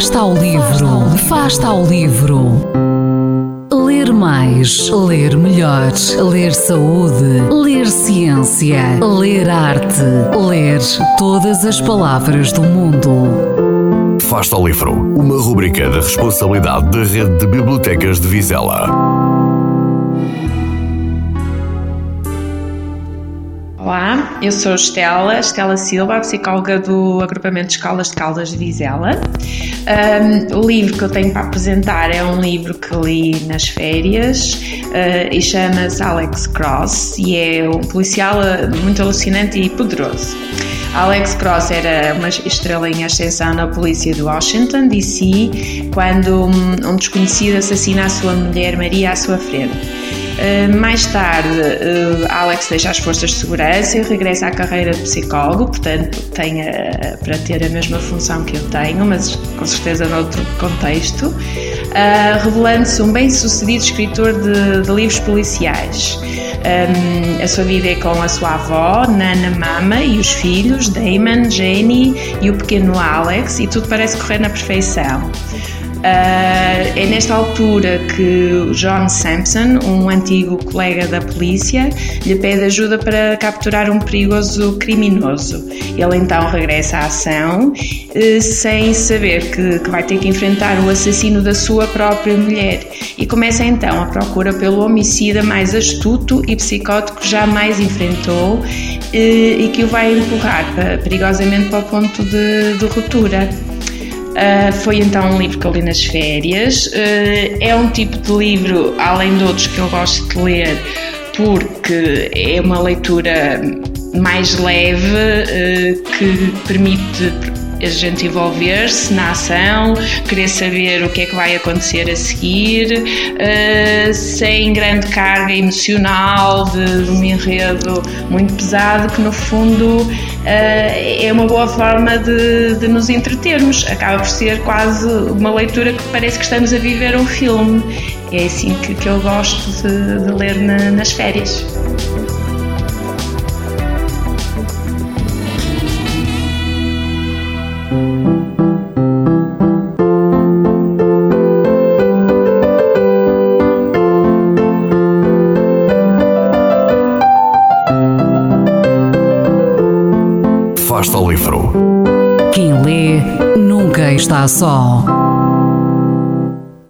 Afasta ao livro, afasta ao livro. Ler mais, ler melhor, ler saúde, ler ciência, ler arte, ler todas as palavras do mundo. Afasta ao livro, uma rubrica da responsabilidade da Rede de Bibliotecas de Vizela. Olá, eu sou Estela, Estela Silva, psicóloga do Agrupamento de Escolas de Caldas de Vizela. Um, o livro que eu tenho para apresentar é um livro que li nas férias uh, e chama-se Alex Cross e é um policial ah, muito alucinante e poderoso. Alex Cross era uma estrela em ascensão na polícia de Washington, D.C., quando um desconhecido assassina a sua mulher Maria à sua frente. Eh, mais tarde, uh, Alex deixa as forças de segurança e regressa à carreira de psicólogo, portanto, tem a, para ter a mesma função que eu tenho, mas com certeza noutro contexto, uh, revelando-se um bem-sucedido escritor de, de, livros policiais. Um, a sua vida é com a sua avó, Nana Mama, e os filhos, Damon, Jenny e o pequeno Alex, e tudo parece correr na perfeição. Uh, é nesta altura que o John Sampson, um antigo colega da polícia, lhe pede ajuda para capturar um perigoso criminoso. Ele então regressa à ação, uh, sem saber que, que, vai ter que enfrentar o assassino da sua própria mulher, e começa então a procura pelo homicida mais astuto e psicótico que jamais enfrentou uh, e que o vai empurrar perigosamente para o ponto de, de ruptura. Uh, foi então um livro que eu li nas férias. Uh, é um tipo de livro, além de outros que eu gosto de ler, porque é uma leitura mais leve uh, que permite a gente envolver-se na ação, querer saber o que é que vai acontecer a seguir, uh, sem grande carga emocional, de, de, um enredo muito pesado, que no fundo uh, é uma boa forma de, de, nos entretermos. Acaba por ser quase uma leitura que parece que estamos a viver um filme. É assim que, que eu gosto de, de ler na, nas férias. O livro. Quem lê nunca está só.